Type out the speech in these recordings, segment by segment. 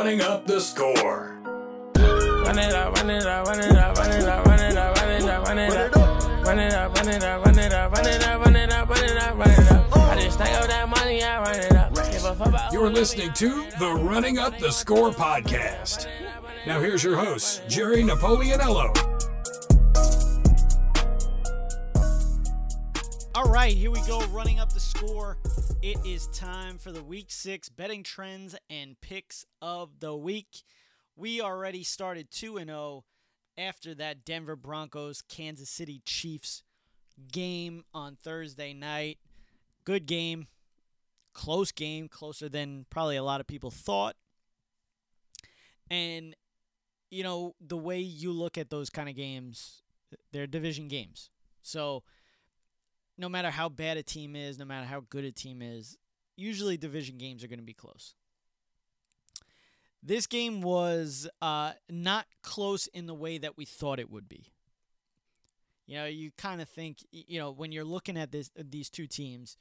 running up the score. Run it up, run it up, run it up, run it up, run it up, run it up, run it up. Run it up, run it up, run it up, run it up, run it up, run it up, run it up. I just think of that money, I run it up. Give a fuck about You're listening to the Running Up the Score podcast. Now here's your host, Jerry Napoleonello. All right, here we go, running up the score. It is time for the week six betting trends and picks of the week. We already started 2 0 after that Denver Broncos Kansas City Chiefs game on Thursday night. Good game, close game, closer than probably a lot of people thought. And, you know, the way you look at those kind of games, they're division games. So, no matter how bad a team is, no matter how good a team is, usually division games are going to be close. This game was uh, not close in the way that we thought it would be. You know, you kind of think, you know, when you're looking at this, these two teams,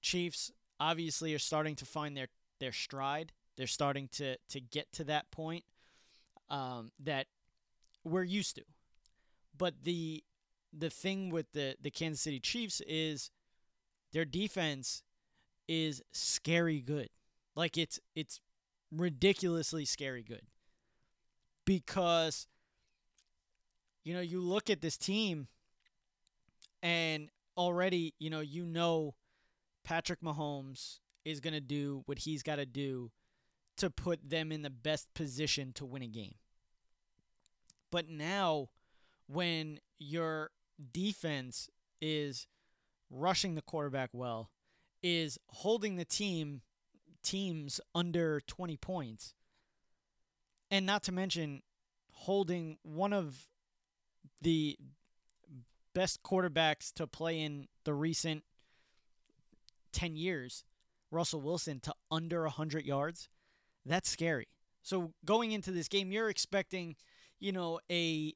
Chiefs obviously are starting to find their their stride. They're starting to to get to that point um, that we're used to. But the the thing with the the Kansas City Chiefs is their defense is scary good. Like it's it's ridiculously scary good. Because you know, you look at this team and already, you know, you know Patrick Mahomes is going to do what he's got to do to put them in the best position to win a game. But now when your defense is rushing the quarterback well, is holding the team teams under 20 points. And not to mention holding one of the best quarterbacks to play in the recent 10 years, Russell Wilson, to under 100 yards. That's scary. So going into this game, you're expecting, you know, a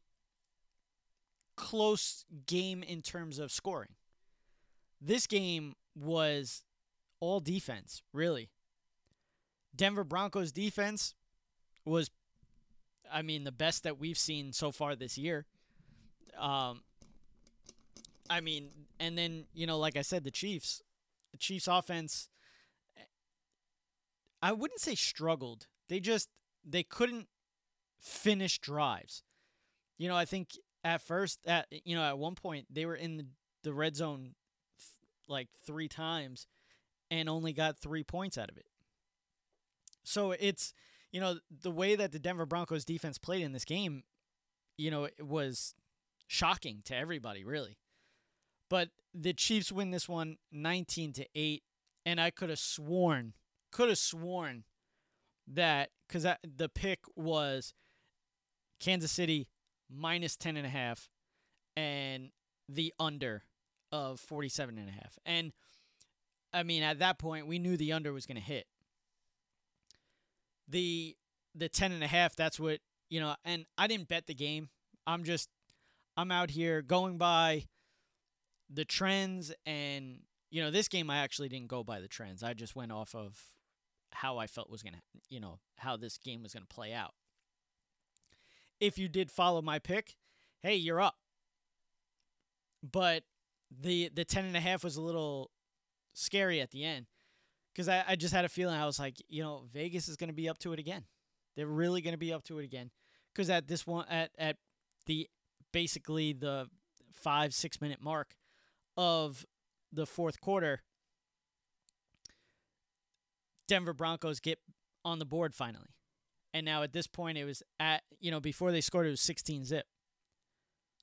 close game in terms of scoring. This game was all defense, really. Denver Broncos defense was I mean the best that we've seen so far this year. Um I mean, and then, you know, like I said, the Chiefs, the Chiefs offense I wouldn't say struggled. They just they couldn't finish drives. You know, I think at first at you know at one point they were in the, the red zone like three times and only got three points out of it. So it's you know the way that the denver broncos defense played in this game you know it was shocking to everybody really. But the chiefs win this one 19 to 8 and i could have sworn could have sworn that because the pick was kansas city minus 10 and a half and the under of 47 and a half. And I mean at that point we knew the under was going to hit. The the 10 and a half that's what, you know, and I didn't bet the game. I'm just I'm out here going by the trends and you know, this game I actually didn't go by the trends. I just went off of how I felt was going to, you know, how this game was going to play out if you did follow my pick, hey, you're up. But the the ten and a half was a little scary at the end because I, I just had a feeling I was like, you know, Vegas is going to be up to it again. They're really going to be up to it again because at this one at at the basically the five six minute mark of the fourth quarter, Denver Broncos get on the board finally. And now at this point, it was at, you know, before they scored, it was 16 zip.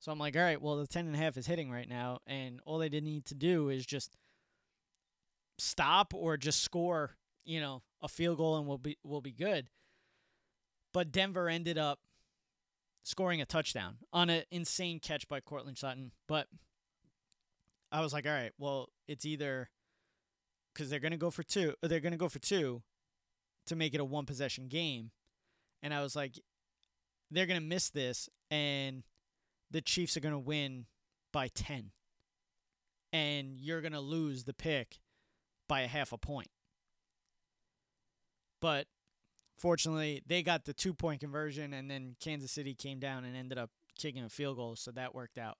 So I'm like, all right, well, the 10 and a half is hitting right now. And all they didn't need to do is just stop or just score, you know, a field goal and we'll be, we'll be good. But Denver ended up scoring a touchdown on an insane catch by Courtland Sutton. But I was like, all right, well, it's either because they're going to go for two, they're going to go for two to make it a one possession game and I was like, they're gonna miss this, and the Chiefs are gonna win by ten, and you're gonna lose the pick by a half a point. But Fortunately, they got the two point conversion, and then Kansas City came down and ended up kicking a field goal, so that worked out.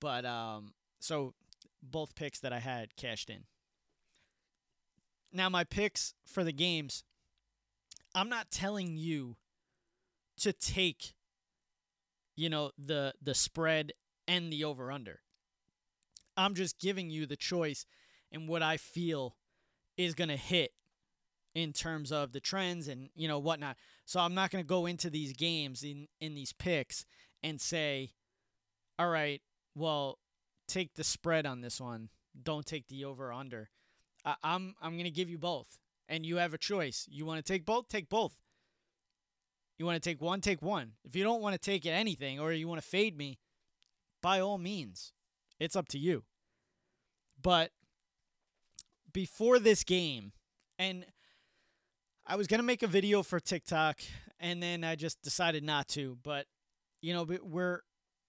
But um, so both picks that I had cashed in. Now my picks for the games, I'm not telling you to take you know the the spread and the over under. I'm just giving you the choice and what I feel is going to hit in terms of the trends and you know whatnot. So I'm not going to go into these games in in these picks and say, all right, well, take the spread on this one. Don't take the over under. I'm I'm going to give you both, and you have a choice. You want to take both? Take both. You want to take one? Take one. If you don't want to take anything, or you want to fade me, by all means, it's up to you. But before this game, and I was gonna make a video for TikTok, and then I just decided not to. But you know, we're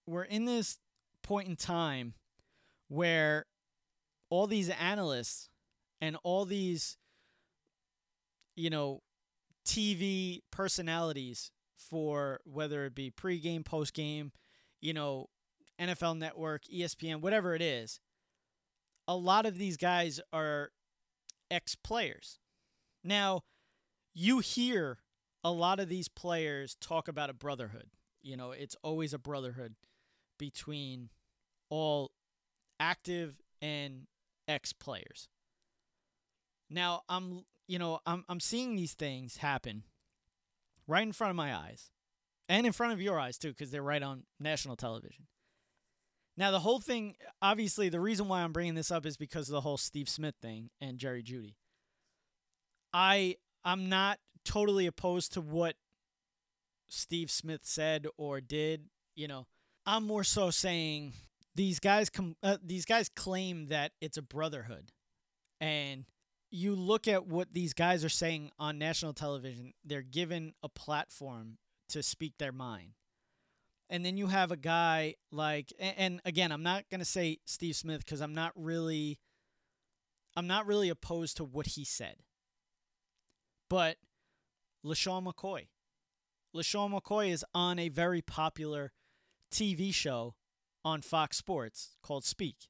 we're in this point in time where all these analysts and all these you know TV personalities for whether it be pregame, postgame, you know, NFL Network, ESPN, whatever it is, a lot of these guys are ex players. Now, you hear a lot of these players talk about a brotherhood. You know, it's always a brotherhood between all active and ex players. Now, I'm you know, I'm I'm seeing these things happen right in front of my eyes and in front of your eyes too cuz they're right on national television. Now, the whole thing, obviously, the reason why I'm bringing this up is because of the whole Steve Smith thing and Jerry Jeudy. I I'm not totally opposed to what Steve Smith said or did. You know, I'm more so saying these guys com- uh, these guys claim that it's a brotherhood, and you look at what these guys are saying on national television. They're given a platform to speak their mind and then you have a guy like and, again i'm not going to say steve smith because i'm not really i'm not really opposed to what he said but LeSean McCoy. LeSean McCoy is on a very popular TV show on Fox Sports called Speak.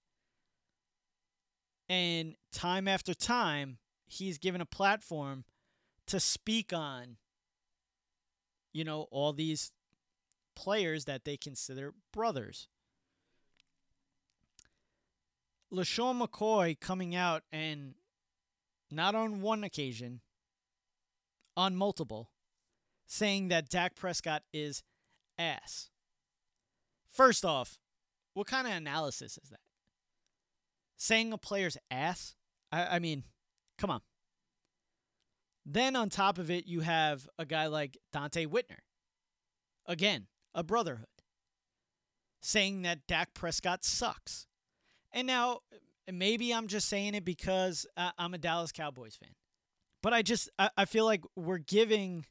And time after time, he's given a platform to speak on, you know, all these players that they consider brothers. LeSean McCoy coming out and not on one occasion, on multiple, saying that Dak Prescott is ass. First off, what kind of analysis is that? Saying a player's ass? I, I mean, come on. Then on top of it, you have a guy like Donte Whitner. Again, a brotherhood, saying that Dak Prescott sucks. And now, maybe I'm just saying it because uh, I'm a Dallas Cowboys fan. But I just, I, I feel like we're giving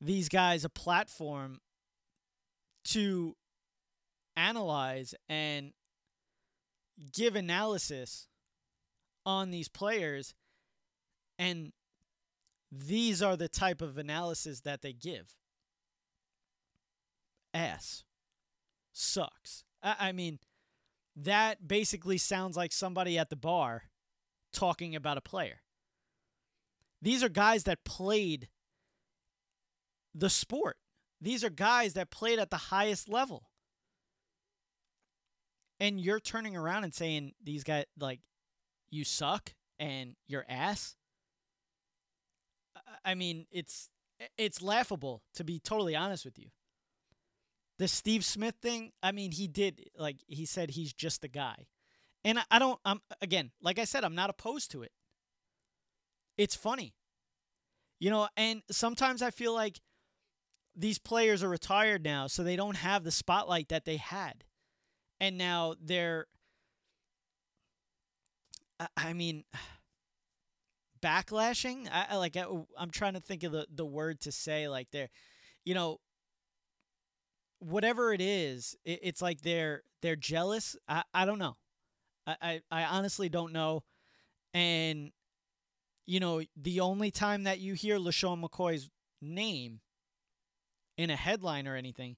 these guys a platform to analyze and give analysis on these players and these are the type of analysis that they give ass. Sucks. I, I mean, that basically sounds like somebody at the bar talking about a player. These are guys that played the sport. These are guys that played at the highest level. And you're turning around and saying these guys like you suck and you're ass. I mean, it's it's laughable to be totally honest with you. The Steve Smith thing, I mean, he did like he said he's just a guy. And I don't I'm again, like I said, I'm not opposed to it. It's funny. You know, and sometimes I feel like these players are retired now, so they don't have the spotlight that they had. And now they're I, mean backlashing I, I like I, i'm trying to think of the, the word to say like they're you know whatever it is, it, it's like they're they're jealous. I, I don't know. I, I, I honestly don't know. And you know, the only time that you hear LeSean McCoy's name in a headline or anything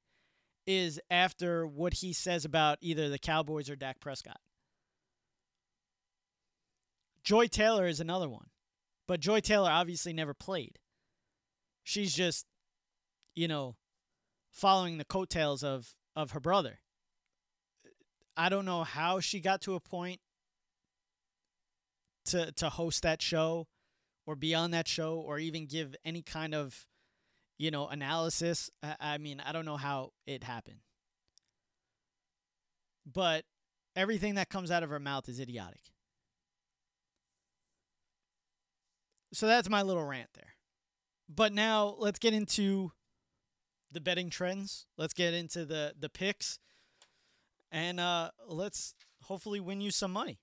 is after what he says about either the Cowboys or Dak Prescott. Joy Taylor is another one. But Joy Taylor obviously never played. She's just, you know, following the coattails of, of her brother. I don't know how she got to a point to to host that show or be on that show or even give any kind of you know analysis I, I mean i don't know how it happened. But everything that comes out of her mouth is idiotic. So that's my little rant there. But now let's get into the betting trends. Let's get into the the picks. And uh let's hopefully win you some money.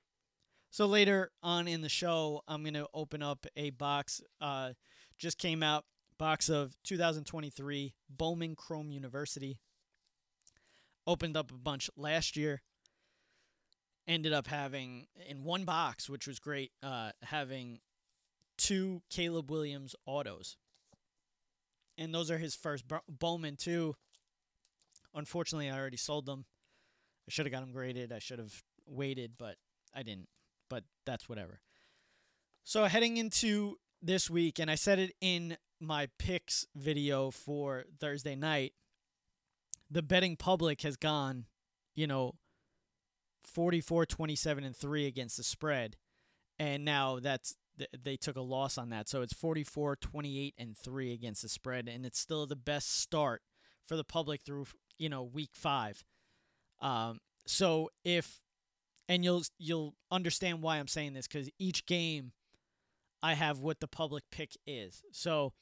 So later on in the show, I'm to open up a box. Uh, just came out box of 2023 Bowman Chrome University. Opened up a bunch last year. Ended up having in one box, which was great, uh, having two Caleb Williams autos. And those are his first Bowman too. Unfortunately, I already sold them. I should have got them graded. I should have waited, but I didn't but that's whatever. So heading into this week, and I said it in my picks video for Thursday night, the betting public has gone, you know, 44 27 and 3 against the spread. And now that's they took a loss on that. So it's 44 28 and 3 against the spread and it's still the best start for the public through, you know, week 5. Um so if and you'll you'll understand why I'm saying this because each game I have what the public pick is. So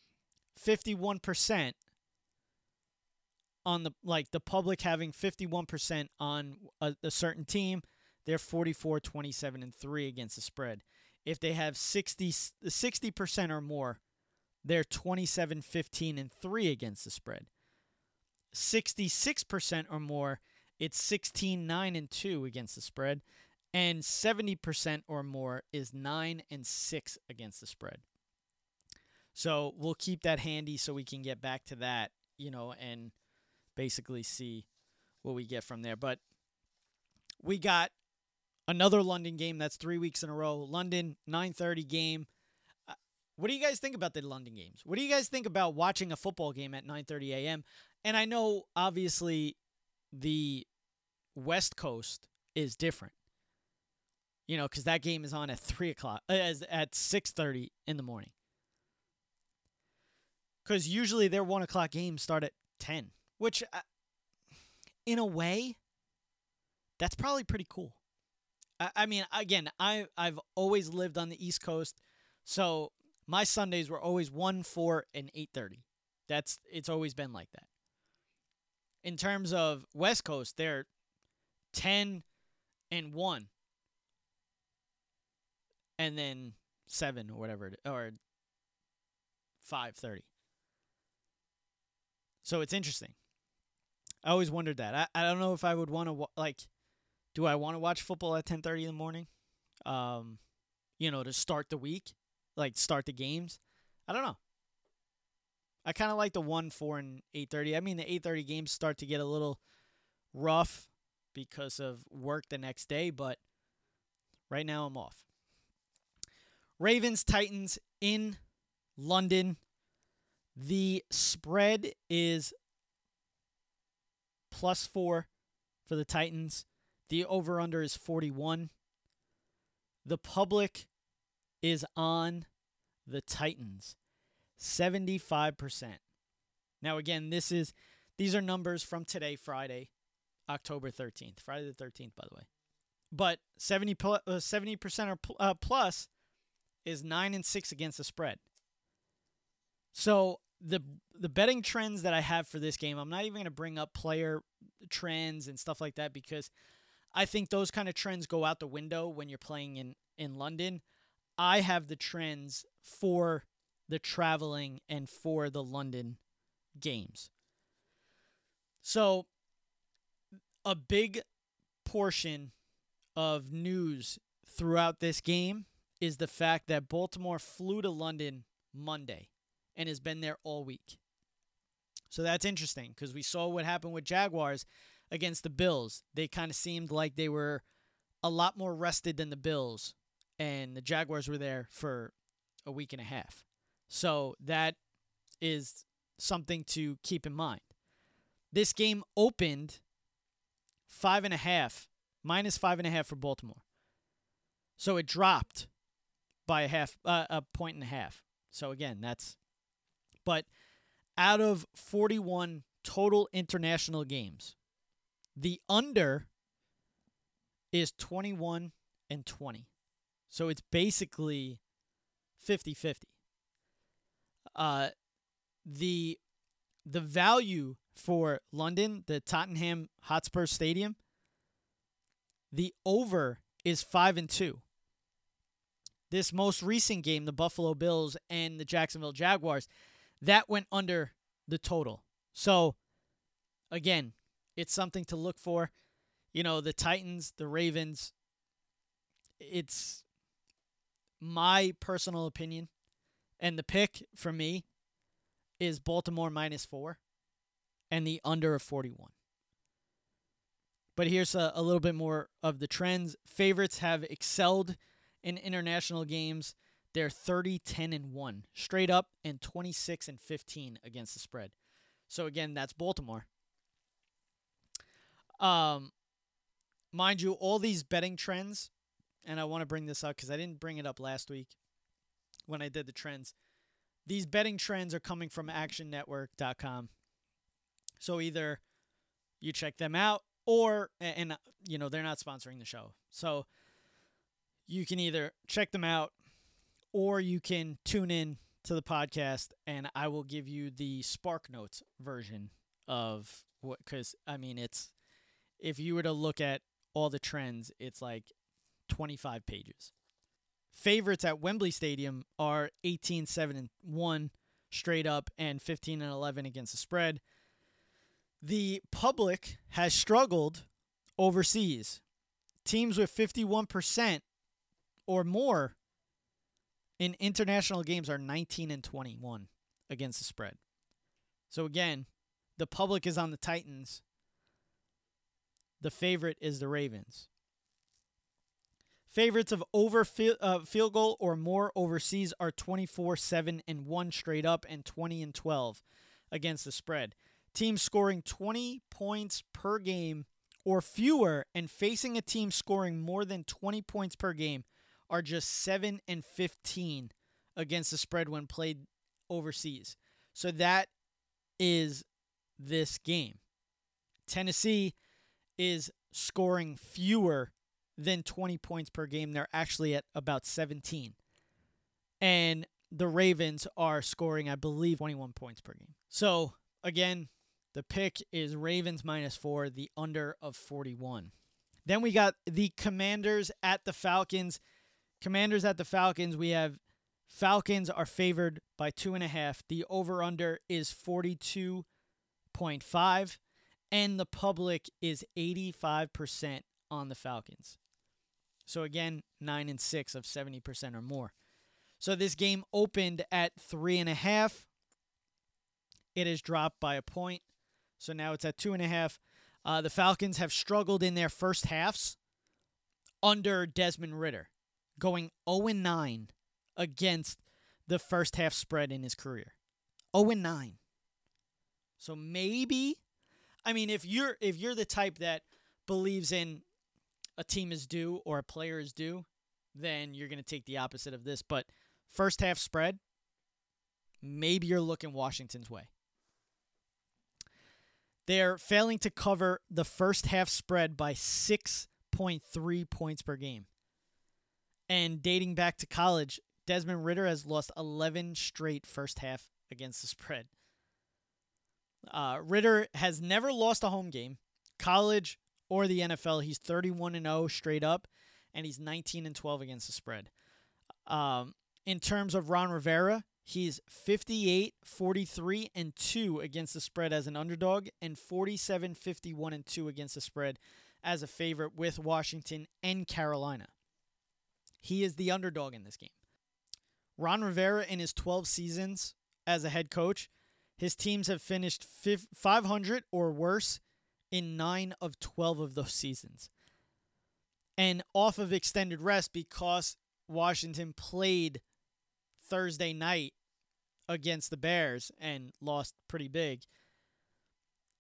51% on the like the public having 51% on a, a certain team, they're 44 27 and 3 against the spread. If they have 60 60% or more, they're 27 15 and 3 against the spread. 66% or more, it's 16 9 and 2 against the spread and 70% or more is 9 and 6 against the spread. So, we'll keep that handy so we can get back to that, you know, and basically see what we get from there. But we got another London game that's 3 weeks in a row. London 9:30 game. Uh, what do you guys think about the London games? What do you guys think about watching a football game at 9:30 a.m.? And I know obviously the West Coast is different. You know, because that game is on at three o'clock, uh, as at six thirty in the morning. Because usually their one o'clock games start at ten, which, uh, in a way, that's probably pretty cool. I, I mean, again, I I've always lived on the East Coast, so my Sundays were always one, four, and eight thirty. That's it's always been like that. In terms of West Coast, they're 10 and 1 and then 7 or whatever or 5:30 so it's interesting. I always wondered that. I, I don't know if i would want to wa- like do i want to watch football at 10:30 in the morning? Um you know to start the week like start the games? I don't know. I kind of like the 1 4 and 8:30 i mean the 8:30 games start to get a little rough because of work the next day, but right now I'm off. Ravens Titans in London. The spread is plus four for the Titans. The over under is 41. The public is on the Titans 75%. Now again, this is these are numbers from today, Friday. October 13th, Friday the 13th, by the way. But 70 uh, 70% or uh, plus is 9 and 6 against the spread. So the the betting trends that I have for this game, I'm not even going to bring up player trends and stuff like that because I think those kind of trends go out the window when you're playing in in London. I have the trends for the traveling and for the London games. So a big portion of news throughout this game is the fact that Baltimore flew to London Monday and has been there all week. So that's interesting because we saw what happened with Jaguars against the Bills. They kind of seemed like they were a lot more rested than the Bills, and the Jaguars were there for a week and a half. So that is something to keep in mind. This game opened five and a half, minus five and a half for Baltimore. So it dropped by a half, uh, a point and a half. So again, that's, but out of 41 total international games, the under is 21 and 20. So it's basically 50 50. Uh, the the value for London, the Tottenham Hotspur Stadium, the over is 5 and 2. This most recent game, the Buffalo Bills and the Jacksonville Jaguars, that went under the total. So, again, it's something to look for. You know, the Titans, the Ravens, it's my personal opinion. And the pick for me is Baltimore minus four and the under of 41. But here's a, a little bit more of the trends. Favorites have excelled in international games. They're 30, 10, and 1 straight up and 26 and 15 against the spread. So again, that's Baltimore. Um, mind you, all these betting trends, and I want to bring this up because I didn't bring it up last week when I did the trends. These betting trends are coming from actionnetwork.com. So either you check them out or and you know, they're not sponsoring the show. So you can either check them out or you can tune in to the podcast and I will give you the Spark Notes version of what cuz I mean it's if you were to look at all the trends, it's like 25 pages. Favorites at Wembley Stadium are 18 7 and 1 straight up and 15 and 11 against the spread. The public has struggled overseas. Teams with 51% or more in international games are 19 and 21 against the spread. So again, the public is on the Titans. The favorite is the Ravens. Favorites of over field, uh, field goal or more overseas are 24 7 and 1 straight up and 20 and 12 against the spread. Teams scoring 20 points per game or fewer and facing a team scoring more than 20 points per game are just 7 and 15 against the spread when played overseas. So that is this game. Tennessee is scoring fewer than 20 points per game. They're actually at about 17. And the Ravens are scoring, I believe, 21 points per game. So, again, the pick is Ravens minus four, the under of 41. Then we got the Commanders at the Falcons. Commanders at the Falcons, we have Falcons are favored by two and a half. The over under is 42.5, and the public is 85% on the Falcons. So again, nine and six of 70% or more. So this game opened at three and a half. It has dropped by a point. So now it's at two and a half. Uh, the Falcons have struggled in their first halves under Desmond Ridder, going 0 9 against the first half spread in his career. 0 9. So maybe, I mean, if you're if you're the type that believes in a team is due or a player is due, then you're going to take the opposite of this. But first half spread, maybe you're looking Washington's way. They're failing to cover the first half spread by 6.3 points per game. And dating back to college, Desmond Ridder has lost 11 straight first half against the spread. Uh, Ridder has never lost a home game. College, or the NFL. He's 31 and 0 straight up, and he's 19 and 12 against the spread. Um, in terms of Ron Rivera, he's 58, 43 and 2 against the spread as an underdog, and 47, 51 and 2 against the spread as a favorite with Washington and Carolina. He is the underdog in this game. Ron Rivera, in his 12 seasons as a head coach, his teams have finished 500 or worse in nine of 12 of those seasons. And off of extended rest because Washington played Thursday night against the Bears and lost pretty big.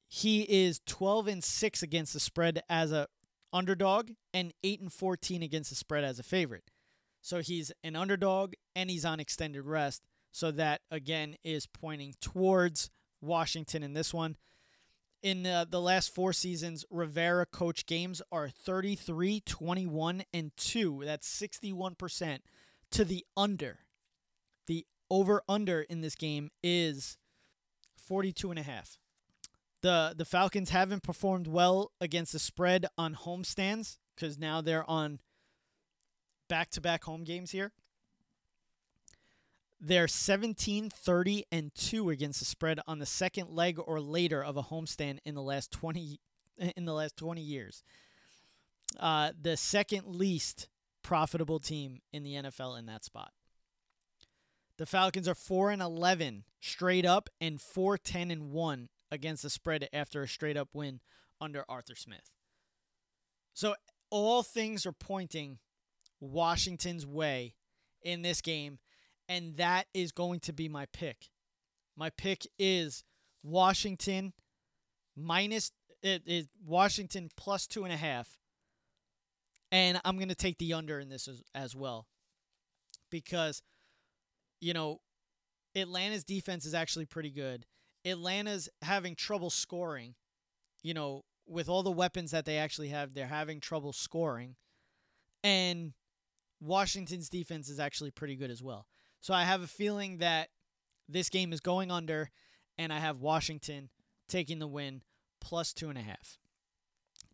He is 12 and 6 against the spread as a underdog and 8 and 14 against the spread as a favorite. So he's an underdog and he's on extended rest. So that again is pointing towards Washington in this one. In uh, the last four seasons, Rivera coach games are 33, 21, and 2. That's 61% to the under. The over under in this game is 42 and a half. The the Falcons haven't performed well against the spread on homestands cuz now they're on back-to-back home games here. They're 17, 30 and 2 against the spread on the second leg or later of a homestand in the last 20 in the last 20 years. Uh, the second least profitable team in the NFL in that spot. The Falcons are 4 and 11 straight up and 4 10 and 1 against the spread after a straight up win under Arthur Smith. So all things are pointing Washington's way in this game and that is going to be my pick. My pick is Washington minus it is Washington plus two and a half. And I'm gonna take the under in this as, as well. Because you know, Atlanta's defense is actually pretty good. Atlanta's having trouble scoring. You know, with all the weapons that they actually have, they're having trouble scoring. And Washington's defense is actually pretty good as well. So I have a feeling that this game is going under, and I have Washington taking the win plus two and a half.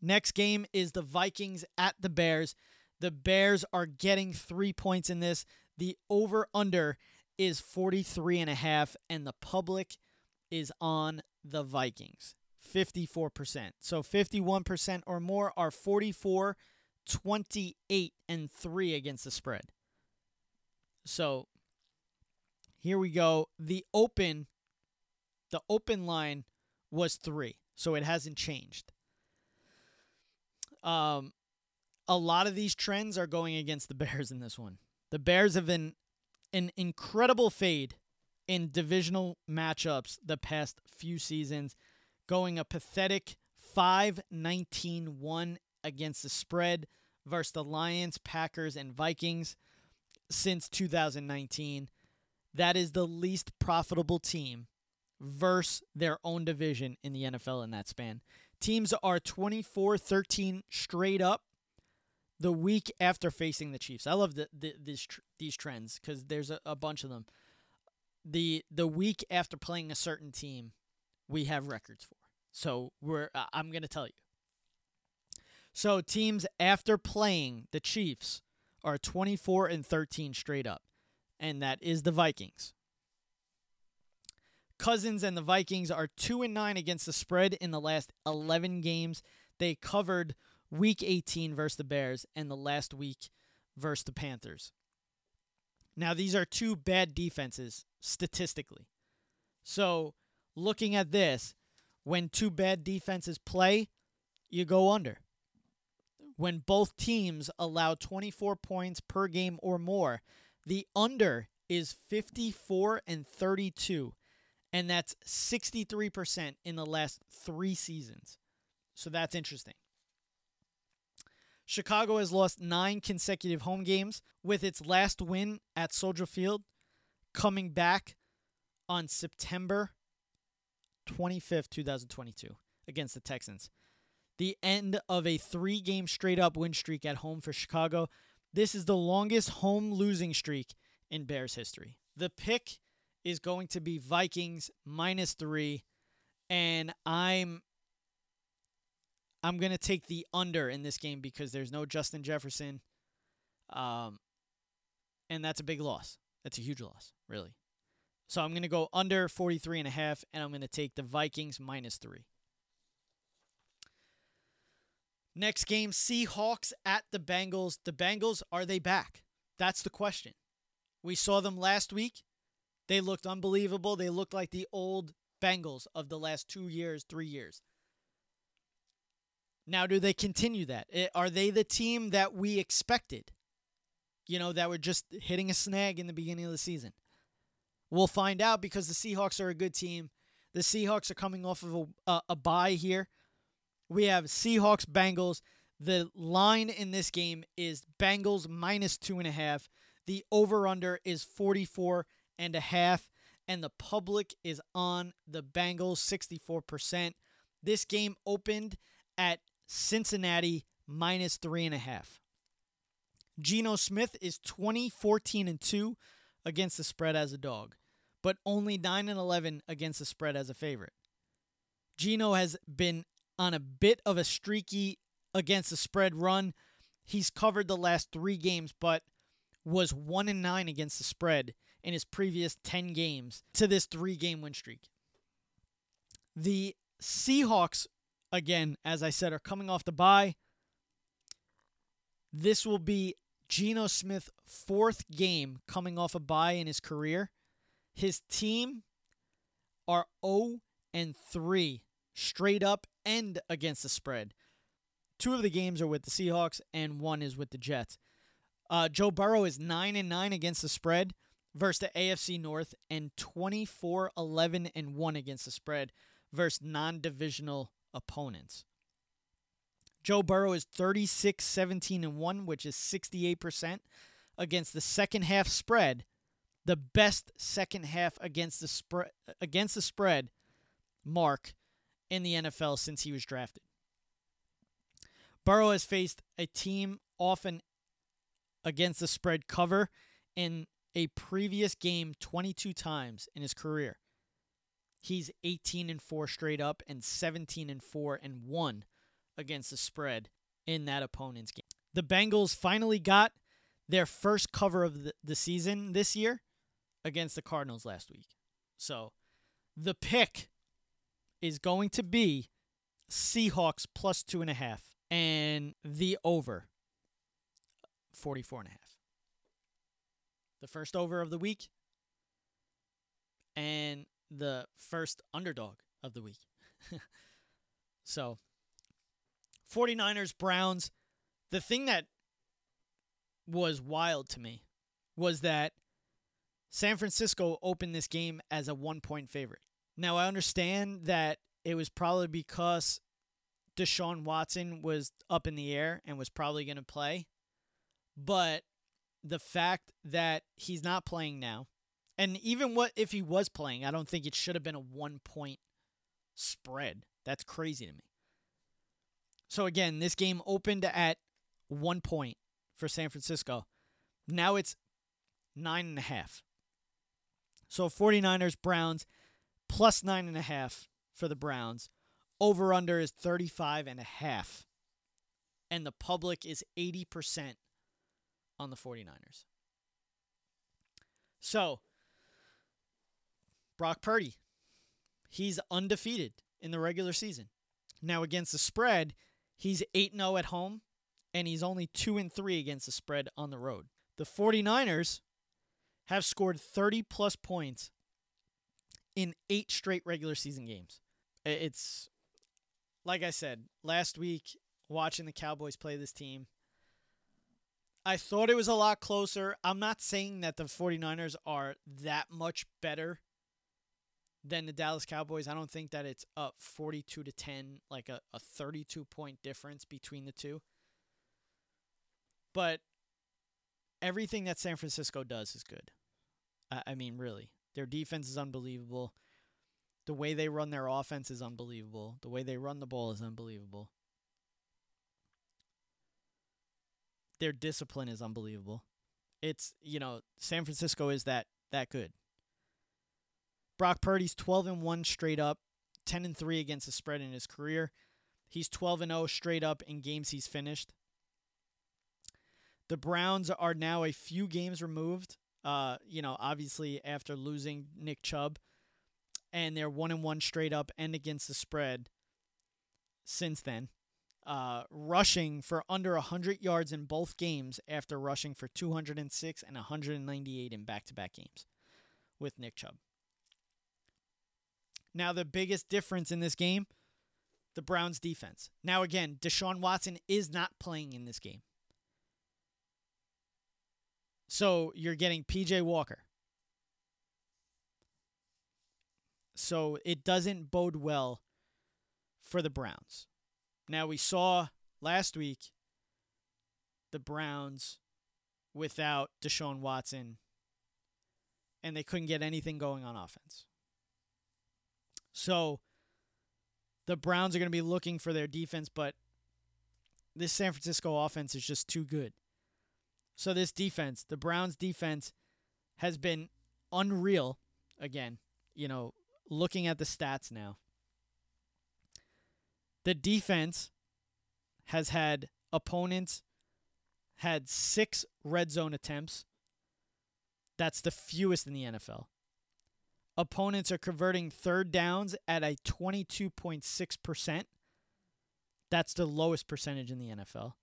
Next game is the Vikings at the Bears. The Bears are getting three points in this. The over under is 43 and a half and the public is on the Vikings. 54%. So 51% or more are 44 28 and 3 against the spread. So here we go. The open the open line was 3. So it hasn't changed. Um a lot of these trends are going against the Bears in this one. The Bears have been an incredible fade in divisional matchups the past few seasons, going a pathetic 5 19 1 against the spread versus the Lions, Packers, and Vikings since 2019. That is the least profitable team versus their own division in the NFL in that span. Teams are 24 13 straight up the week after facing the Chiefs. I love the, the these tr- these trends because there's a, a bunch of them. The the week after playing a certain team, we have records for. So we're uh, I'm gonna tell you. So teams after playing the Chiefs are 24 and 13 straight up, and that is the Vikings. Cousins and the Vikings are 2 and 9 against the spread in the last 11 games. They covered week 18 versus the Bears and the last week versus the Panthers. Now, these are two bad defenses statistically. So, looking at this, when two bad defenses play, you go under. When both teams allow 24 points per game or more, the under is 54 and 32, and that's 63% in the last three seasons. So that's interesting. Chicago has lost nine consecutive home games, with its last win at Soldier Field coming back on September 25th, 2022, against the Texans. The end of a three game straight up win streak at home for Chicago. This is the longest home losing streak in Bears history. The pick is going to be Vikings minus three, and I'm I'm going to take the under in this game because there's no Justin Jefferson. Um, and that's a big loss. That's a huge loss, really. So I'm going to go under 43 and a half and I'm going to take the Vikings minus 3. Next game, Seahawks at the Bengals. The Bengals are they back? That's the question. We saw them last week. They looked unbelievable. They looked like the old Bengals of the last two years, three years. Now, do they continue that? Eh, Are they the team that we expected? You know, that were just hitting a snag in the beginning of the season. We'll find out because the Seahawks are a good team. The Seahawks are coming off of a, a, a bye here. We have Seahawks Bengals. The line in this game is Bengals minus two and a half. The over under is 44 and a half. And the public is on the Bengals 64%. This game opened at Cincinnati minus three and a half. Geno Smith is 20, 14, and 2 against the spread as a dog, but only 9 and 11 against the spread as a favorite. Geno has been on a bit of a streaky against the spread run. He's covered the last three games, but was 1 and 9 against the spread in his previous 10 games to this three game win streak. The Seahawks, again, as I said, are coming off the bye. This will be Geno Smith' fourth game coming off a bye in his career. His team are 0 and 3 straight up and against the spread. Two of the games are with the Seahawks and one is with the Jets. Uh, Joe Burrow is 9 and 9 against the spread versus the AFC North and 24 11 and 1 against the spread versus non-divisional opponents. Joe Burrow is 36 17 and 1, which is 68% against the second half spread, the best second half against the spread against the spread mark in the NFL since he was drafted. Burrow has faced a team often against the spread cover in a previous game 22 times in his career. He's 18 and 4 straight up and 17 and 4 and 1 against the spread in that opponent's game. The Bengals finally got their first cover of the, the season this year against the Cardinals last week. So the pick is going to be Seahawks plus two and a half and the over 44 and a half. The first over of the week and the first underdog of the week. so 49ers, Browns. The thing that was wild to me was that San Francisco opened this game as a one point favorite. Now, I understand that it was probably because Deshaun Watson was up in the air and was probably going to play. But the fact that he's not playing now, and even what if he was playing, I don't think it should have been a one point spread. That's crazy to me. So again, this game opened at one point for San Francisco. Now it's nine and a half. So 49ers, Browns, plus nine and a half for the Browns. Over under is 35 and a half. And the public is 80% on the 49ers. So, Brock Purdy, he's undefeated in the regular season. Now, against the spread, he's 8 0 at home, and he's only 2 and 3 against the spread on the road. The 49ers have scored 30 plus points in eight straight regular season games. It's like I said last week, watching the Cowboys play this team. I thought it was a lot closer. I'm not saying that the 49ers are that much better than the Dallas Cowboys. I don't think that it's a 42 to 10, like a, a 32 point difference between the two. But everything that San Francisco does is good. I, I mean, really. Their defense is unbelievable. The way they run their offense is unbelievable. The way they run the ball is unbelievable. Their discipline is unbelievable. It's, you know, San Francisco is that that good. Brock Purdy's 12 and 1 straight up, 10 and 3 against the spread in his career. He's 12 and 0 straight up in games he's finished. The Browns are now a few games removed. Uh, you know, obviously after losing Nick Chubb, and they're one and one straight up and against the spread since then. uh, rushing for under 100 yards in both games after rushing for 206 and 198 in back to back games with Nick Chubb. Now, the biggest difference in this game the Browns defense. Now, again, Deshaun Watson is not playing in this game. So you're getting PJ Walker. So it doesn't bode well for the Browns. Now, we saw last week the Browns without Deshaun Watson, and they couldn't get anything going on offense. So the Browns are going to be looking for their defense, but this San Francisco offense is just too good. So this defense, the Browns defense has been unreal again, you know, looking at the stats now. The defense has had opponents had 6 red zone attempts. That's the fewest in the NFL. Opponents are converting third downs at a 22.6%. That's the lowest percentage in the NFL.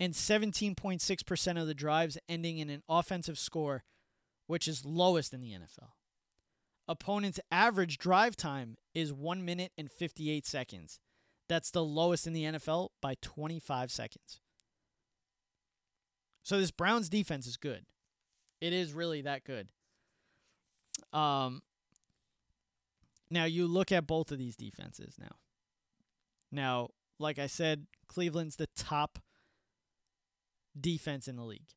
And 17.6% of the drives ending in an offensive score, which is lowest in the NFL. Opponents' average drive time is 1 minute and 58 seconds. That's the lowest in the NFL by 25 seconds. So this Browns defense is good. It is really that good. Um, now you look at both of these defenses now. Now, like I said, Cleveland's the top defense in the league.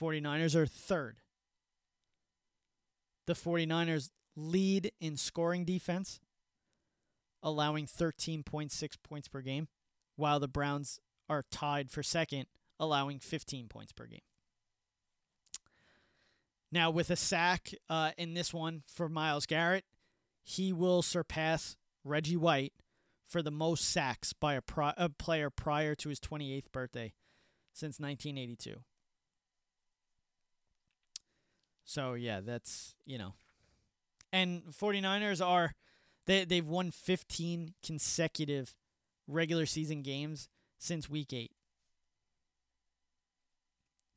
49ers are third. The 49ers lead in scoring defense, allowing 13.6 points per game, while the Browns are tied for second, allowing 15 points per game. Now, with a sack uh, in this one for Myles Garrett, he will surpass Reggie White for the most sacks by a, pri- a player prior to his 28th birthday since 1982. So, yeah, that's, you know. And 49ers are, they, they've won 15 consecutive regular season games since week eight.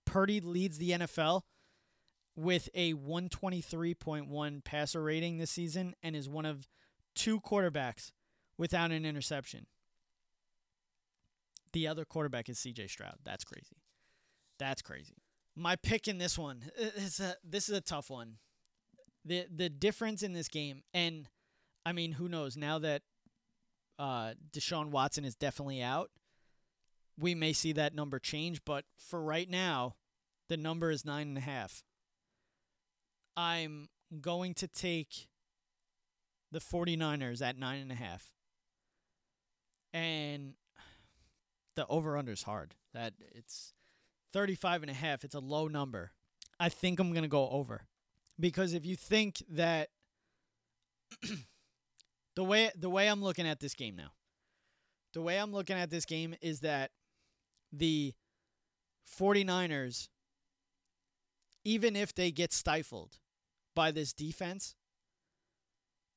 Purdy leads the NFL with a 123.1 passer rating this season and is one of two quarterbacks without an interception. The other quarterback is CJ Stroud. That's crazy. That's crazy. My pick in this one is a this is a tough one. The the difference in this game and I mean who knows now that uh Deshaun Watson is definitely out, we may see that number change, but for right now, the number is nine and a half. I'm going to take the 49ers at nine and a half. And the over under is hard. That it's 35 and a half. It's a low number. I think I'm going to go over. Because if you think that the way the way I'm looking at this game now. The way I'm looking at this game is that the 49ers even if they get stifled by this defense,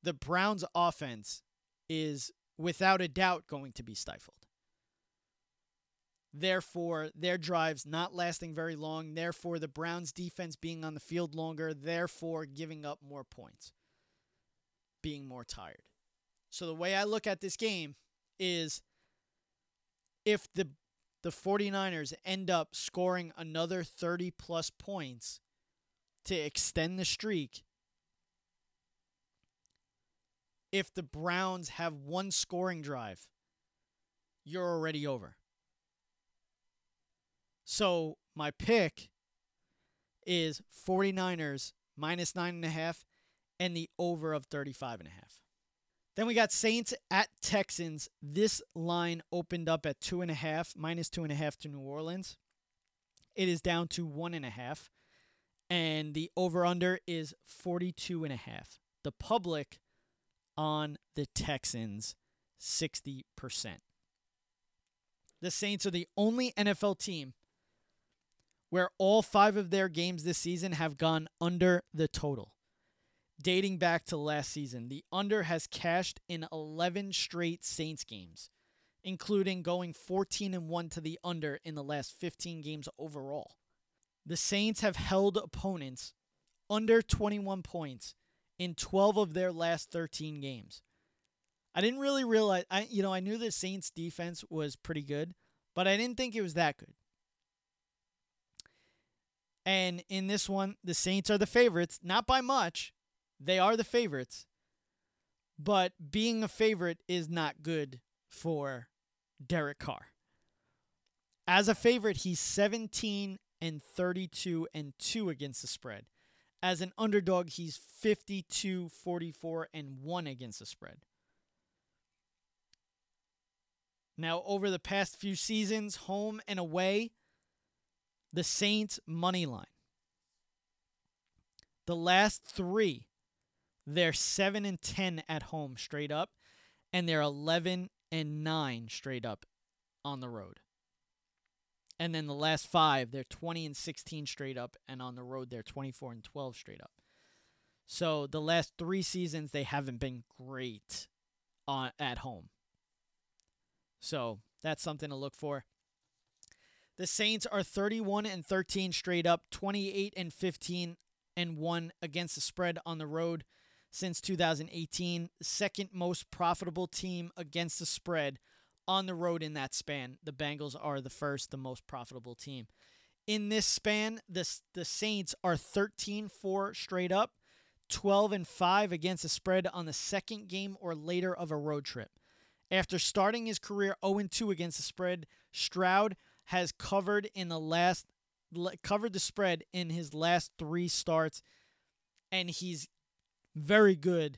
the Browns' offense is without a doubt going to be stifled. Therefore, their drives not lasting very long. Therefore, the Browns' defense being on the field longer. Therefore, giving up more points, being more tired. So, the way I look at this game is if the the 49ers end up scoring another 30 plus points to extend the streak, if the Browns have one scoring drive, you're already over. So my pick is 49ers minus nine and a half and the over of 35 and a half. Then we got Saints at Texans. This line opened up at two and a half, minus two and a half to New Orleans. It is down to one and a half. And the over under is 42 and a half. The public on the Texans 60%. The Saints are the only NFL team where all five of their games this season have gone under the total. dating back to last season, the under has cashed in 11 straight Saints games, including going 14 and 1 to the under in the last 15 games overall. The Saints have held opponents under 21 points in 12 of their last 13 games. I didn't really realize I you know, I knew the Saints defense was pretty good, but I didn't think it was that good. And in this one, the Saints are the favorites, not by much. They are the favorites. But being a favorite is not good for Derek Carr. As a favorite, he's 17 and 32 and 2 against the spread. As an underdog, he's 52, 44 and 1 against the spread. Now, over the past few seasons, home and away, the Saints money line. The last 3, they're 7 and 10 at home straight up and they're 11 and 9 straight up on the road. And then the last 5, they're 20 and 16 straight up and on the road they're 24 and 12 straight up. So the last 3 seasons they haven't been great on at home. So that's something to look for. The Saints are 31 and 13 straight up, 28 and 15 and 1 against the spread on the road since 2018. Second most profitable team against the spread on the road in that span. The Bengals are the first, the most profitable team. In this span, the, the Saints are 13 4 straight up, 12 and 5 against the spread on the second game or later of a road trip. After starting his career 0 2 against the spread, Stroud has covered in the last covered the spread in his last 3 starts and he's very good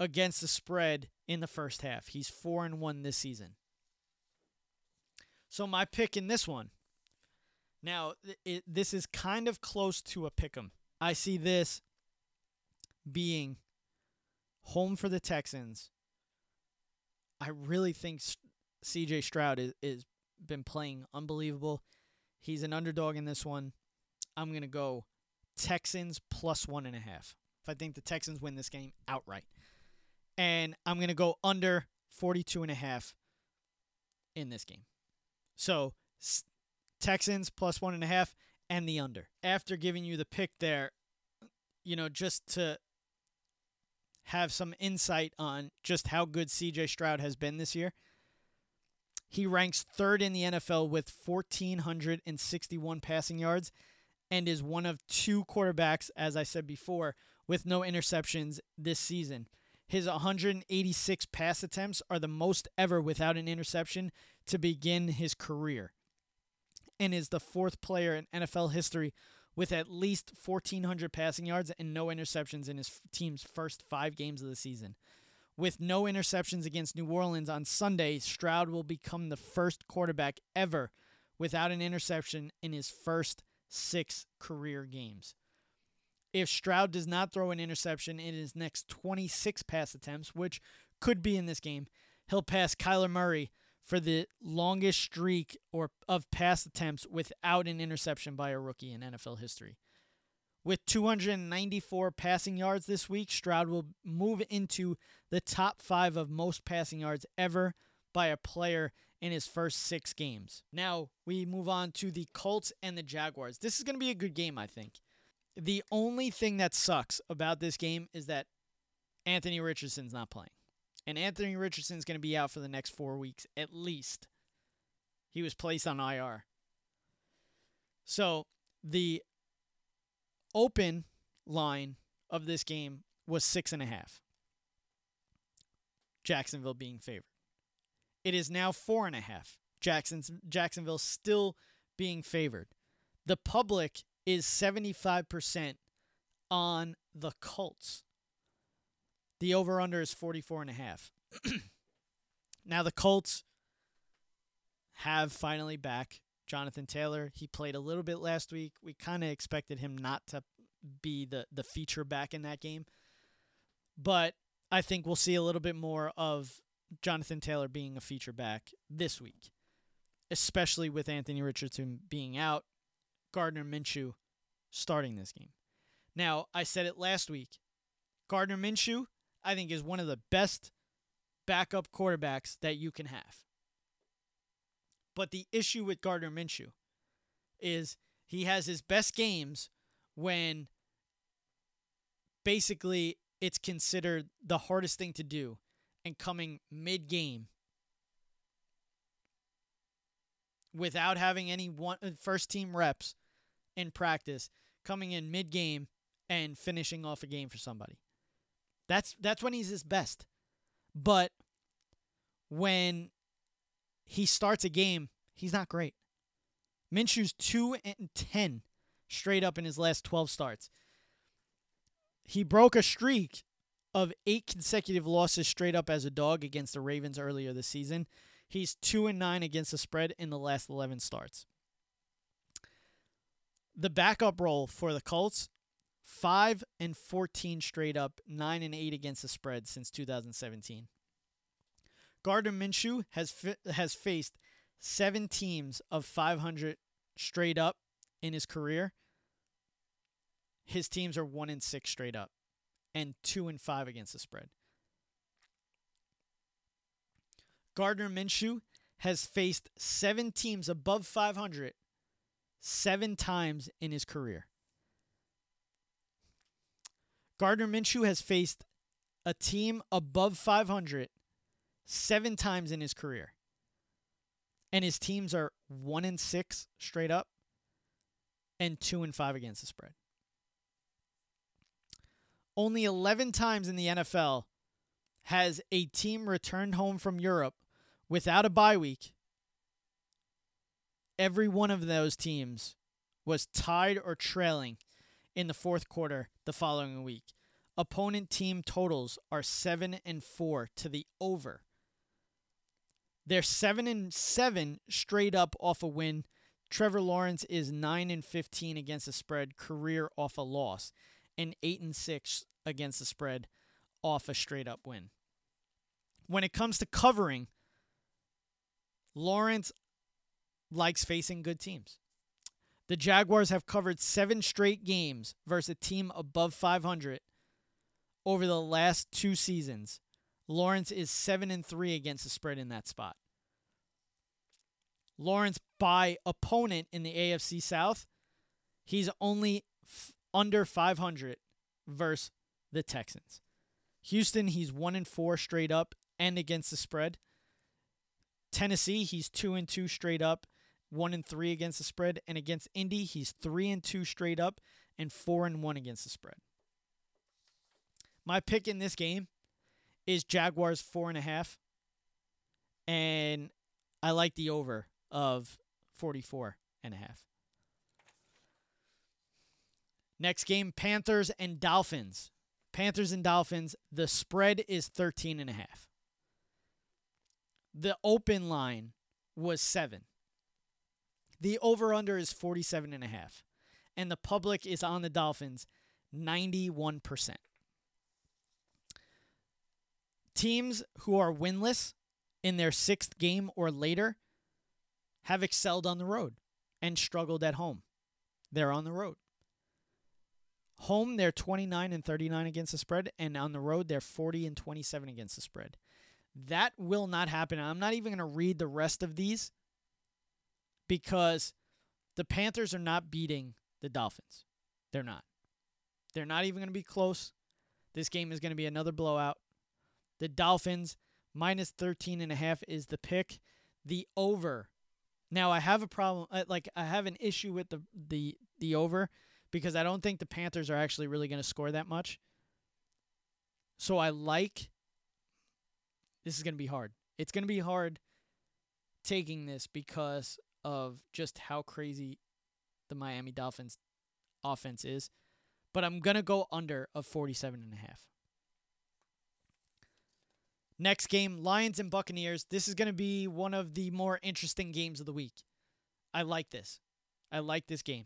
against the spread in the first half. He's 4 and 1 this season. So my pick in this one. Now, it, this is kind of close to a pick 'em. I see this being home for the Texans. I really think CJ Stroud is, is been playing unbelievable. He's an underdog in this one. I'm gonna go Texans plus one and a half. If I think the Texans win this game outright. And I'm gonna go under 42 and a half in this game. So Texans plus one and a half and the under. After giving you the pick there, you know, just to have some insight on just how good CJ Stroud has been this year. He ranks third in the NFL with 1,461 passing yards and is one of two quarterbacks, as I said before, with no interceptions this season. His 186 pass attempts are the most ever without an interception to begin his career, and is the fourth player in NFL history with at least 1,400 passing yards and no interceptions in his team's first five games of the season. With no interceptions against New Orleans on Sunday, Stroud will become the first quarterback ever without an interception in his first six career games. If Stroud does not throw an interception in his next 26 pass attempts, which could be in this game, he'll pass Kyler Murray for the longest streak or of pass attempts without an interception by a rookie in NFL history. With 294 passing yards this week, Stroud will move into the top five of most passing yards ever by a player in his first six games. Now we move on to the Colts and the Jaguars. This is going to be a good game, I think. The only thing that sucks about this game is that Anthony Richardson's not playing. And Anthony Richardson's going to be out for the next four weeks at least. He was placed on IR. So the open line of this game was six and a half. Jacksonville being favored. It is now four and a half. Jackson's Jacksonville still being favored. The public is 75% on the Colts. The over under is 44 and a half. now the Colts have finally back Jonathan Taylor. He played a little bit last week. We kind of expected him not to be the the feature back in that game. But I think we'll see a little bit more of Jonathan Taylor being a feature back this week, especially with Anthony Richardson being out, Gardner Minshew starting this game. Now, I said it last week. Gardner Minshew, I think, is one of the best backup quarterbacks that you can have. But the issue with Gardner Minshew is he has his best games when basically it's considered the hardest thing to do and coming mid game without having any one uh, team reps in practice coming in mid game and finishing off a game for somebody. That's that's when he's his best. But when he starts a game, he's not great. Minshew's 2 and 10 straight up in his last 12 starts. He broke a streak of 8 consecutive losses straight up as a dog against the Ravens earlier this season. He's 2 and 9 against the spread in the last 11 starts. The backup role for the Colts 5 and 14 straight up, 9 and 8 against the spread since 2017. Gardner Minshew has fi- has faced 7 teams of 500 straight up in his career. His teams are 1 and 6 straight up and 2 and 5 against the spread. Gardner Minshew has faced 7 teams above 500 7 times in his career. Gardner Minshew has faced a team above 500 seven times in his career. And his teams are 1 and 6 straight up and 2 and 5 against the spread. Only 11 times in the NFL has a team returned home from Europe without a bye week. Every one of those teams was tied or trailing in the fourth quarter the following week. Opponent team totals are 7 and 4 to the over. They're 7 and 7 straight up off a win. Trevor Lawrence is 9 and 15 against the spread, career off a loss, and 8 and 6 against the spread off a straight up win. When it comes to covering, Lawrence likes facing good teams. The Jaguars have covered seven straight games versus a team above 500 over the last two seasons. Lawrence is 7 and 3 against the spread in that spot. Lawrence by opponent in the AFC South, he's only f- under 500 versus the Texans. Houston, he's 1 and 4 straight up and against the spread. Tennessee, he's 2 and 2 straight up one and three against the spread, and against Indy, he's three and two straight up and four and one against the spread. My pick in this game is Jaguars four and a half, and I like the over of 44 and a half. Next game, Panthers and Dolphins. Panthers and Dolphins, the spread is 13 and a half. The open line was 7. The over under is 47 and a half. And the public is on the Dolphins 91%. Teams who are winless in their sixth game or later have excelled on the road and struggled at home. They're on the road. Home, they're 29 and 39 against the spread, and on the road, they're 40 and 27 against the spread. That will not happen. I'm not even going to read the rest of these because the Panthers are not beating the Dolphins. They're not. They're not even going to be close. This game is going to be another blowout. The Dolphins minus 13 and a half is the pick. The over. Now I have a problem uh, like I have an issue with the the the over because I don't think the Panthers are actually really going to score that much. So I like this is going to be hard. It's going to be hard taking this because of just how crazy the Miami Dolphins offense is. But I'm going to go under of 47 and a half. Next game, Lions and Buccaneers. This is going to be one of the more interesting games of the week. I like this. I like this game.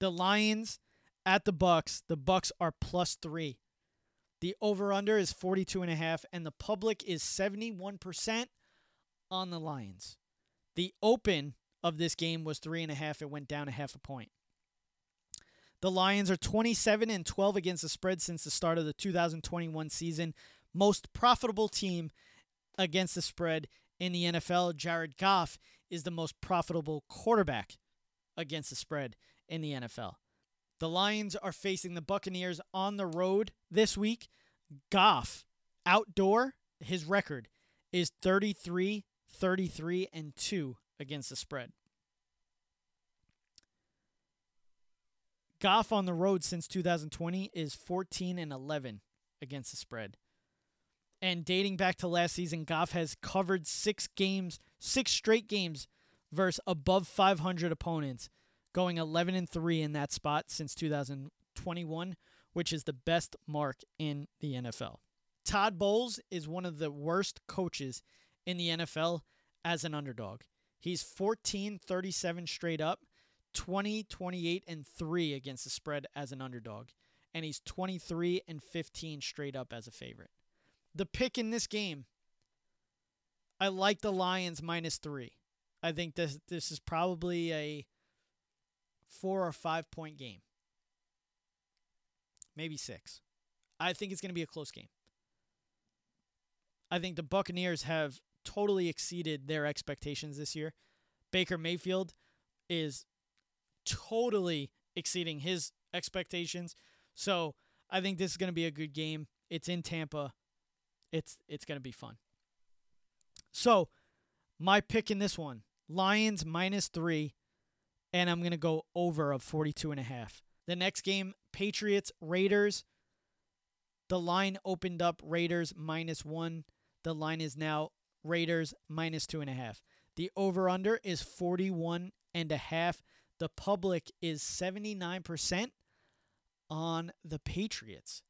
The Lions at the Bucs. The Bucs are plus 3. The over under is 42 and a half and the public is 71% on the Lions. The open of this game was three and a half. It went down a half a point. The Lions are 27 and 12 against the spread since the start of the 2021 season. Most profitable team against the spread in the NFL. Jared Goff is the most profitable quarterback against the spread in the NFL. The Lions are facing the Buccaneers on the road this week. Goff, outdoor, his record is 33, 33, and 2 against the spread. Goff on the road since 2020 is 14 and 11 against the spread. And dating back to last season, Goff has covered six games, six straight games versus above 500 opponents, going 11 and 3 in that spot since 2021, which is the best mark in the NFL. Todd Bowles is one of the worst coaches in the NFL as an underdog. He's 14 37 straight up, 20 28 and 3 against the spread as an underdog, and he's 23 and 15 straight up as a favorite the pick in this game, I like the Lions minus three. I think this this is probably a four or five point game. Maybe six. I think it's going to be a close game. I think the Buccaneers have totally exceeded their expectations this year. Baker Mayfield is totally exceeding his expectations. So I think this is going to be a good game. It's in Tampa. It's it's going to be fun. So, my pick in this one, Lions minus 3 and I'm going to go over of 42 and a half. The next game, Patriots Raiders. The line opened up Raiders minus 1. The line is now Raiders minus two and a half. The over under is 41 and a half. The public is 79% on the Patriots.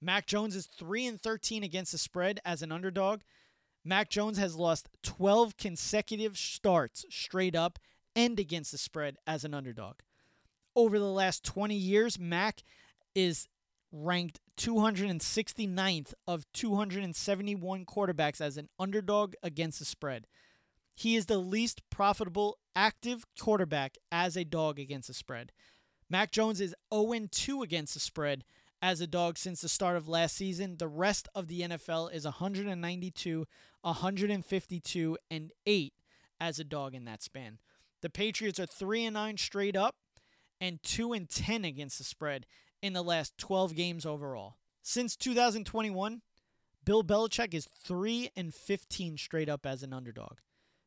Mac Jones is 3 and 13 against the spread as an underdog. Mac Jones has lost 12 consecutive starts straight up and against the spread as an underdog. Over the last 20 years, Mac is ranked 269th of 271 quarterbacks as an underdog against the spread. He is the least profitable active quarterback as a dog against the spread. Mac Jones is 0 2 against the spread as a dog since the start of last season. The rest of the NFL is 192, 152, and 8 as a dog in that span. The Patriots are 3 and 9 straight up and 2 and 10 against the spread in the last 12 games overall. Since 2021, Bill Belichick is 3 and 15 straight up as an underdog.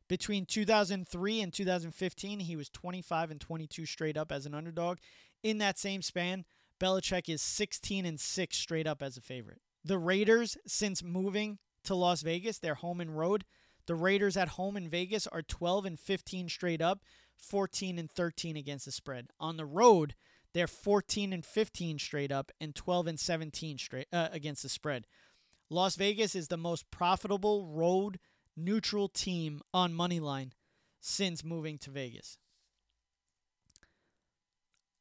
Between 2003 and 2015, he was 25 and 22 straight up as an underdog. In that same span, Belichick is 16 and 6 straight up as a favorite. The Raiders, since moving to Las Vegas, they're home and road. The Raiders at home in Vegas are 12 and 15 straight up, 14 and 13 against the spread. On the road, they're 14 and 15 straight up and 12 and 17 straight uh, against the spread. Las Vegas is the most profitable road neutral team on money line since moving to Vegas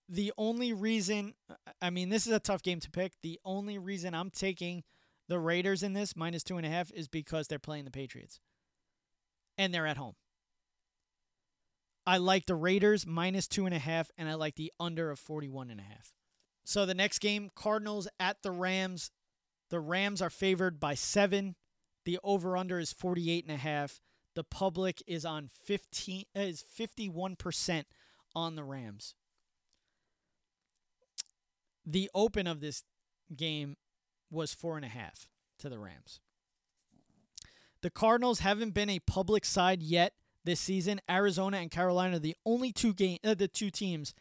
the only reason, I mean, this is a tough game to pick. The only reason I'm taking the Raiders in this minus two and a half is because they're playing the Patriots and they're at home. I like the Raiders minus two and a half, and I like the under of 41 and a half. So the next game, Cardinals at the Rams. The Rams are favored by seven. The over under is 48 and a half. The public is on 15 uh, is 51% on the Rams the open of this game was four and a half to the Rams. The Cardinals haven't been a public side yet this season. Arizona and Carolina are the only two game uh, the two teams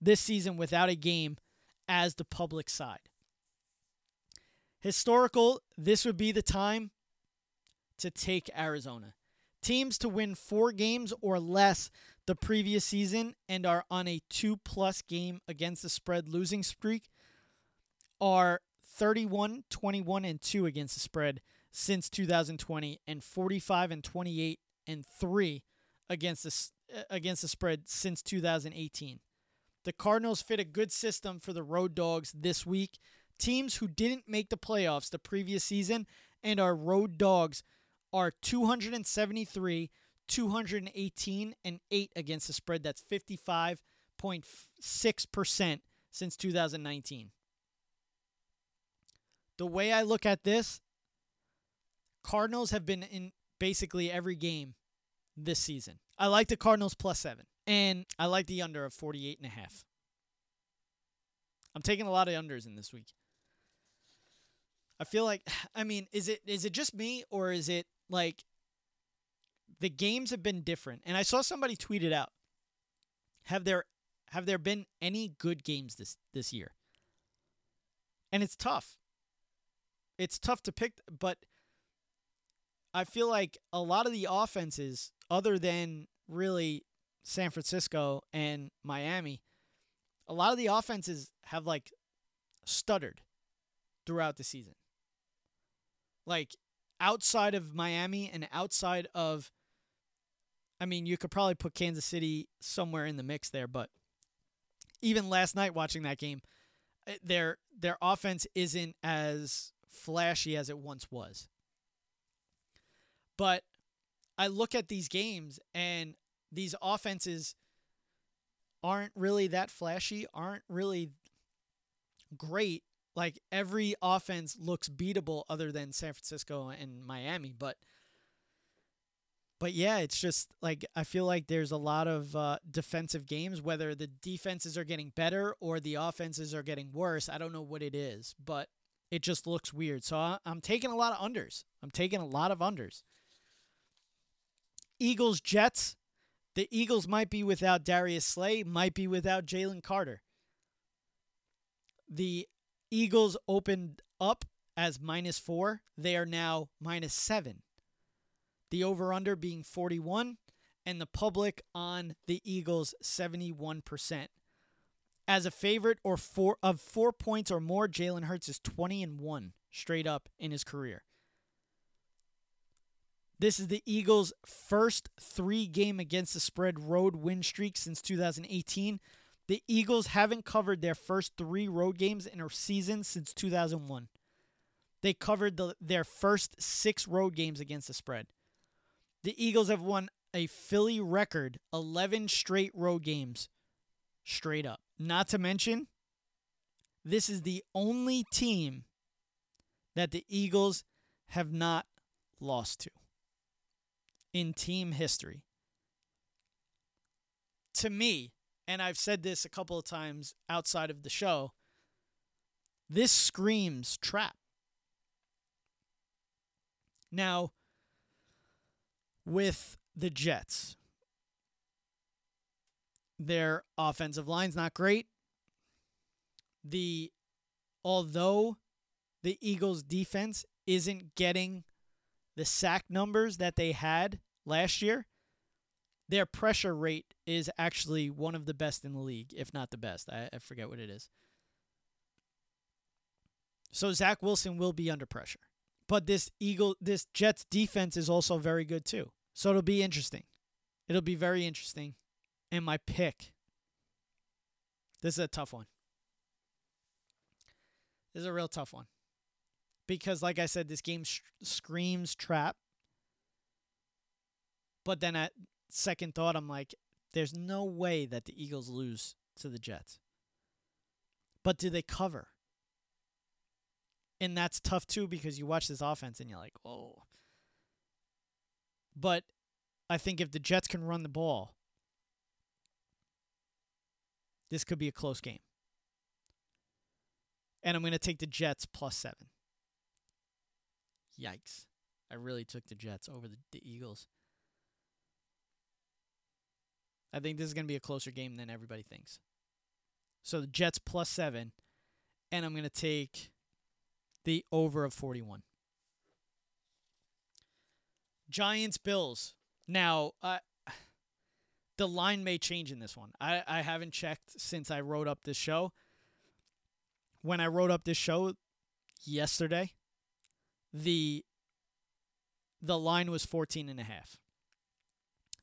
this season without a game as the public side. Historical, this would be the time to take Arizona. Teams to win 4 games or less the previous season and are on a 2 plus game against the spread losing streak are 31, 21, and 2 against the spread since 2020 and 45 and 28 and 3 against the, uh, against the spread since 2018. The Cardinals fit a good system for the road dogs this week. Teams who didn't make the playoffs the previous season and are road dogs are 273, 218, and 8 against the spread. That's 55.6% since 2019. The way I look at this, Cardinals have been in basically every game this season. I like the Cardinals plus 7 and I like the under of 48 and a half. I'm taking a lot of unders in this week. I feel like I mean, is it is it just me or is it like the games have been different? And I saw somebody tweet it out. Have there have there been any good games this this year? And it's tough. It's tough to pick, but I feel like a lot of the offenses, other than really San Francisco and Miami, a lot of the offenses have like stuttered throughout the season. Like outside of Miami and outside of I mean, you could probably put Kansas City somewhere in the mix there, but even last night watching that game, eh, their their offense isn't as flashy as it once was. But I look at these games and these offenses aren't really that flashy, aren't really great. Like every offense looks beatable other than San Francisco and Miami, but but yeah, it's just like I feel like there's a lot of uh, defensive games, whether the defenses are getting better or the offenses are getting worse. I don't know what it is, but it just looks weird. So I, I'm taking a lot of unders. I'm taking a lot of unders. Eagles Jets. The Eagles might be without Darius Slay, might be without Jalen Carter. The Eagles opened up as minus four. They are now minus seven the over under being 41, and the public on the Eagles 71%. As a favorite or four of four points or more, Jalen Hurts is 20 and 1 straight up in his career. This is the Eagles' first three game against the spread road win streak since 2018. The Eagles haven't covered their first three road games in a season since 2001. They covered the, their first six road games against the spread. The Eagles have won a Philly record 11 straight road games straight up. Not to mention, this is the only team that the Eagles have not lost to in team history. To me, and I've said this a couple of times outside of the show, this screams trap. Now, with the Jets. Their offensive line's not great. The although the Eagles defense isn't getting the sack numbers that they had last year, their pressure rate is actually one of the best in the league, if not the best. I, I forget what it is. So Zach Wilson will be under pressure. But this Eagle this Jets defense is also very good too. So it'll be interesting. It'll be very interesting. And my pick. This is a tough one. This is a real tough one. Because like I said this game sh- screams trap. But then at second thought I'm like there's no way that the Eagles lose to the Jets. But do they cover? And that's tough too because you watch this offense and you're like, "Oh, but I think if the Jets can run the ball, this could be a close game. And I'm going to take the Jets plus seven. Yikes. I really took the Jets over the, the Eagles. I think this is going to be a closer game than everybody thinks. So the Jets plus seven, and I'm going to take the over of 41. Giants Bills. Now, uh, the line may change in this one. I, I haven't checked since I wrote up this show. When I wrote up this show yesterday, the the line was 14 and a half.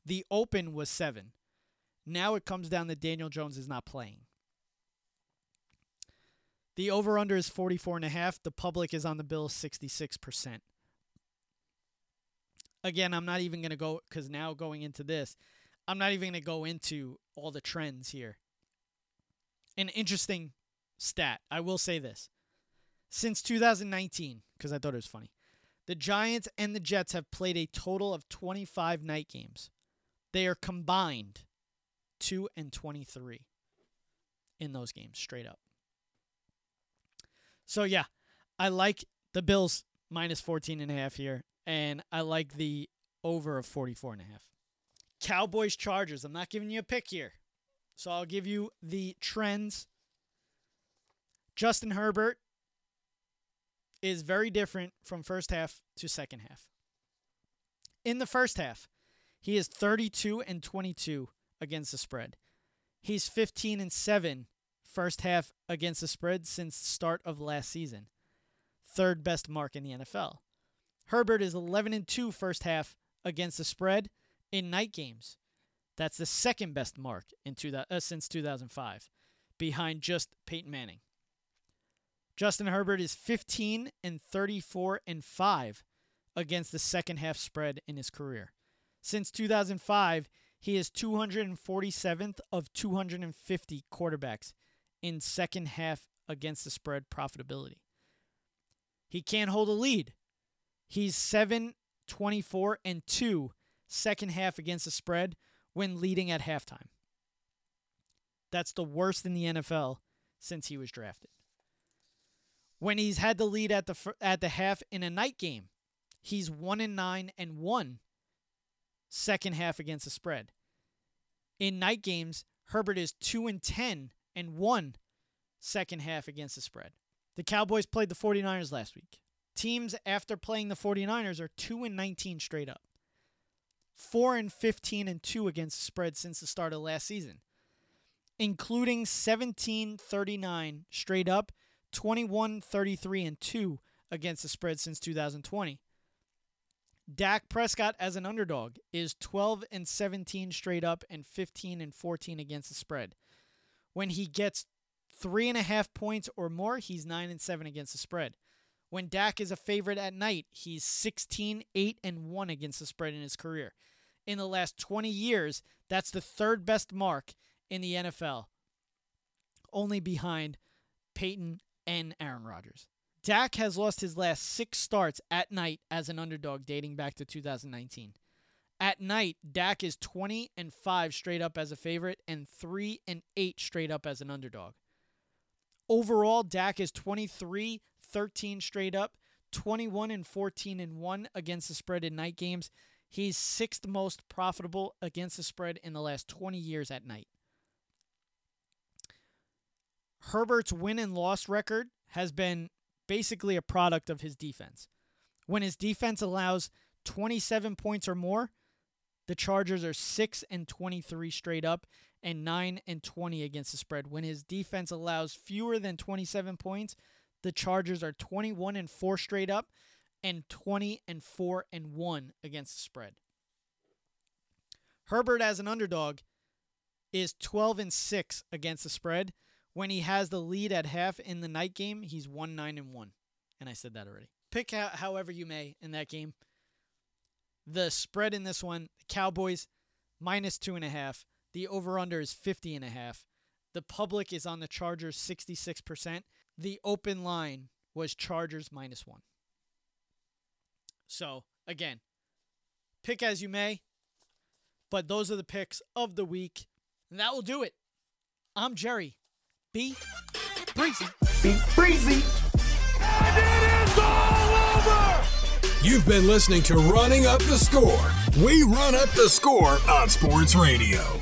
The open was 7. Now it comes down that Daniel Jones is not playing. The over under is 44 and a half. The public is on the Bills 66% again, I'm not even going to go because now going into this, I'm not even going to go into all the trends here. An interesting stat. I will say this. Since 2019, because I thought it was funny, the Giants and the Jets have played a total of 25 night games. They are combined 2 and 23 in those games, straight up. So, yeah, I like the Bills minus 14 and a half here, and I like the over of 44 and a half. Cowboys Chargers. I'm not giving you a pick here. So I'll give you the trends. Justin Herbert is very different from first half to second half. In the first half, he is 32 and 22 against the spread. He's 15 and 7 first half against the spread since start of last season. Third best mark in the NFL. Herbert is 11 and 2 first half against the spread in night games. That's the second best mark in two, uh, since 2005, behind just Peyton Manning. Justin Herbert is 15 and 34 and 5 against the second half spread in his career. Since 2005, he is 247th of 250 quarterbacks in second half against the spread profitability. He can't hold a lead. He's 7 24 and 2 second half against the spread when leading at halftime. That's the worst in the NFL since he was drafted. When he's had the lead at the at the half in a night game, he's 1 and 9 and 1 second half against the spread. In night games, Herbert is 2 and 10 and 1 second half against the spread. The Cowboys played the 49ers last week. Teams after playing the 49ers are 2 and 19 straight up. 4 and 15 and 2 against the spread since the start of last season, including 17 39 straight up, 21 33 and 2 against the spread since 2020. Dak Prescott as an underdog is 12 and 17 straight up and 15 and 14 against the spread. When he gets three and a half points or more, he's 9 and 7 against the spread. When Dak is a favorite at night, he's 16, 8, and 1 against the spread in his career. In the last 20 years, that's the third best mark in the NFL, only behind Peyton and Aaron Rodgers. Dak has lost his last six starts at night as an underdog dating back to 2019. At night, Dak is 20 and 5 straight up as a favorite and 3 and 8 straight up as an underdog. Overall, Dak is 23 13 straight up, 21 and 14 and 1 against the spread in night games. He's sixth most profitable against the spread in the last 20 years at night. Herbert's win and loss record has been basically a product of his defense. When his defense allows 27 points or more, the Chargers are 6 and 23 straight up and 9 and 20 against the spread. When his defense allows fewer than 27 points, the Chargers are 21 and 4 straight up and 20 and 4 and 1 against the spread. Herbert as an underdog is 12 and 6 against the spread. When he has the lead at half in the night game, he's 1 9 and 1. And I said that already. Pick out however you may in that game. The spread in this one, Cowboys minus two and a half. The over under is 50 and a half. The public is on the Chargers 66%. The open line was Chargers minus one. So, again, pick as you may, but those are the picks of the week. And that will do it. I'm Jerry. Be breezy. Be breezy. And it is all over. You've been listening to Running Up the Score. We run up the score on Sports Radio.